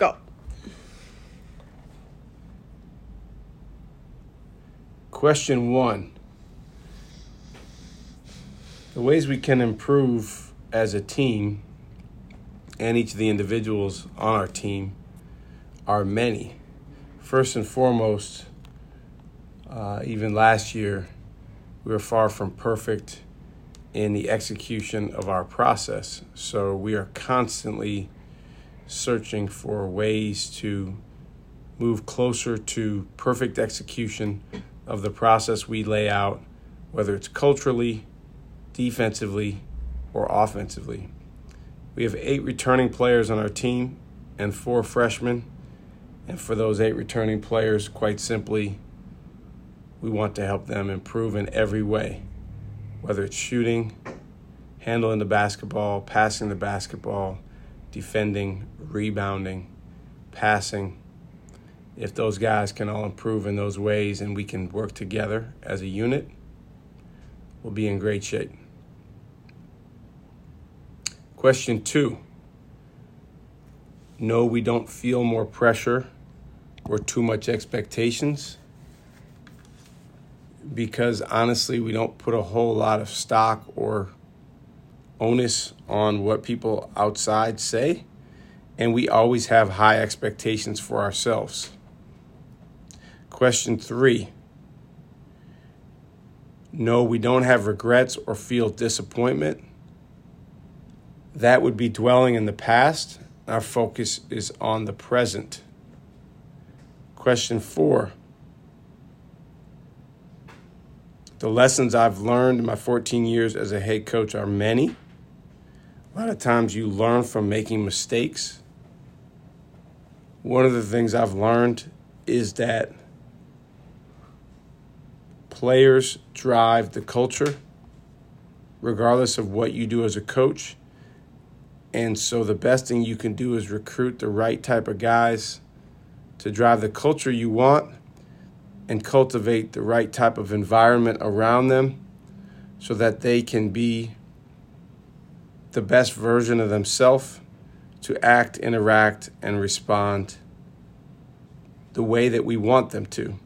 Go. Question one The ways we can improve as a team and each of the individuals on our team are many. First and foremost, uh, even last year, we were far from perfect in the execution of our process. So we are constantly searching for ways to move closer to perfect execution of the process we lay out, whether it's culturally, defensively, or offensively. We have eight returning players on our team and four freshmen. And for those eight returning players, quite simply, we want to help them improve in every way, whether it's shooting, handling the basketball, passing the basketball, defending, rebounding, passing, if those guys can all improve in those ways and we can work together as a unit, we'll be in great shape. Question two No, we don't feel more pressure or too much expectations because honestly, we don't put a whole lot of stock or onus on what people outside say, and we always have high expectations for ourselves. Question three No, we don't have regrets or feel disappointment. That would be dwelling in the past. Our focus is on the present. Question four The lessons I've learned in my 14 years as a head coach are many. A lot of times you learn from making mistakes. One of the things I've learned is that players drive the culture, regardless of what you do as a coach. And so the best thing you can do is recruit the right type of guys to drive the culture you want and cultivate the right type of environment around them so that they can be the best version of themselves to act, interact, and respond the way that we want them to.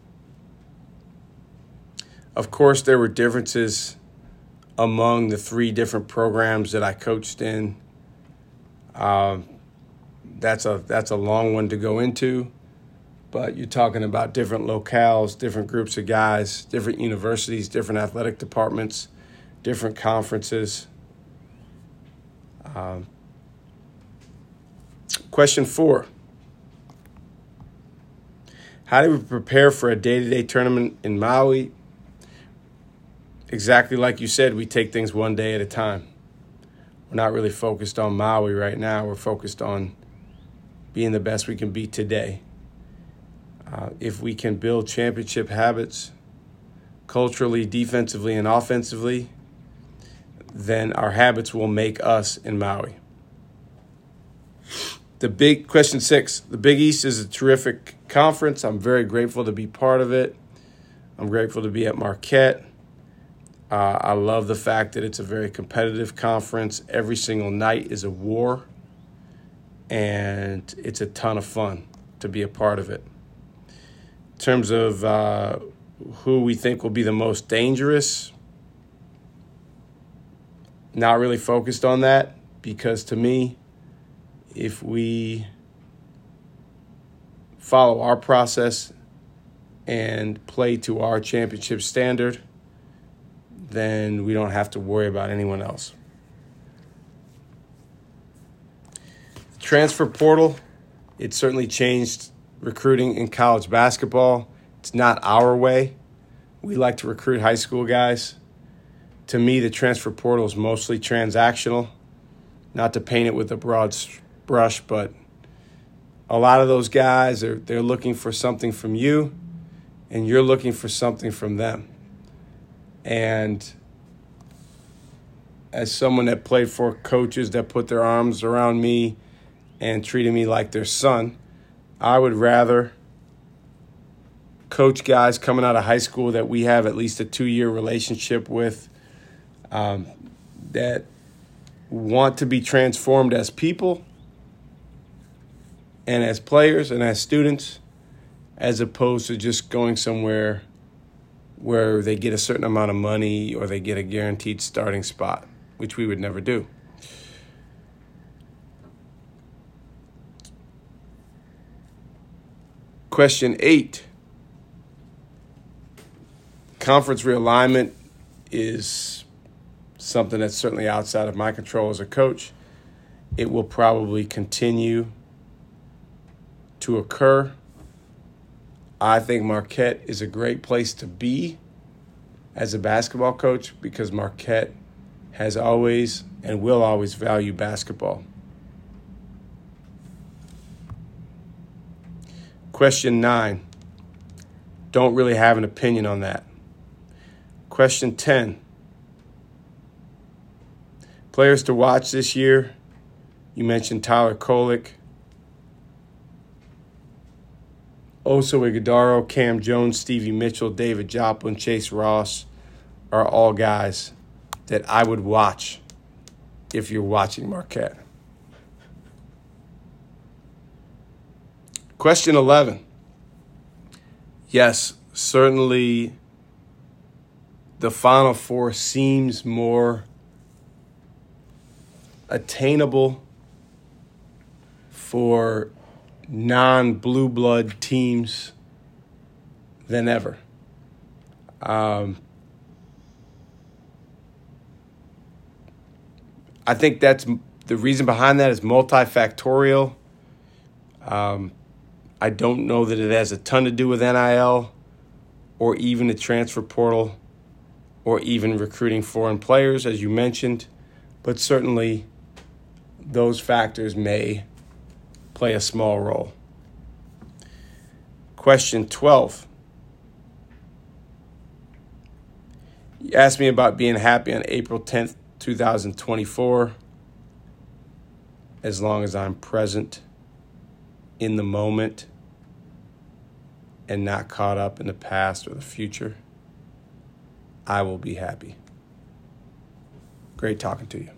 Of course, there were differences among the three different programs that I coached in. Uh, that's a that's a long one to go into, but you're talking about different locales, different groups of guys, different universities, different athletic departments, different conferences. Um, question four. How do we prepare for a day to day tournament in Maui? exactly like you said, we take things one day at a time. We're not really focused on Maui right now. We're focused on being the best we can be today. Uh, if we can build championship habits culturally, defensively, and offensively, then our habits will make us in Maui. The big question six the Big East is a terrific conference. I'm very grateful to be part of it. I'm grateful to be at Marquette. Uh, I love the fact that it's a very competitive conference. Every single night is a war, and it's a ton of fun to be a part of it. In terms of uh, who we think will be the most dangerous, not really focused on that because to me, if we follow our process and play to our championship standard, then we don't have to worry about anyone else. The transfer portal, it certainly changed recruiting in college basketball. It's not our way. We like to recruit high school guys. To me, the transfer portal is mostly transactional. Not to paint it with a broad brush, but a lot of those guys are they're looking for something from you and you're looking for something from them. And as someone that played for coaches that put their arms around me and treated me like their son, I would rather coach guys coming out of high school that we have at least a two year relationship with um, that want to be transformed as people and as players and as students, as opposed to just going somewhere where they get a certain amount of money or they get a guaranteed starting spot, which we would never do. Question eight Conference realignment is something that's certainly outside of my control as a coach. It will probably continue to occur. I think Marquette is a great place to be as a basketball coach because Marquette has always and will always value basketball. Question nine. Don't really have an opinion on that. Question 10. Players to watch this year. You mentioned Tyler Kolek, Oso Ighodaro, Cam Jones, Stevie Mitchell, David Joplin, Chase Ross are all guys that I would watch if you're watching Marquette. Question 11. Yes, certainly the Final Four seems more attainable for non blue blood teams than ever. Um, I think that's the reason behind that is multifactorial. Um, I don't know that it has a ton to do with NIL or even the transfer portal or even recruiting foreign players, as you mentioned, but certainly those factors may play a small role. Question 12. You asked me about being happy on April 10th, 2024, as long as I'm present in the moment and not caught up in the past or the future, I will be happy. Great talking to you.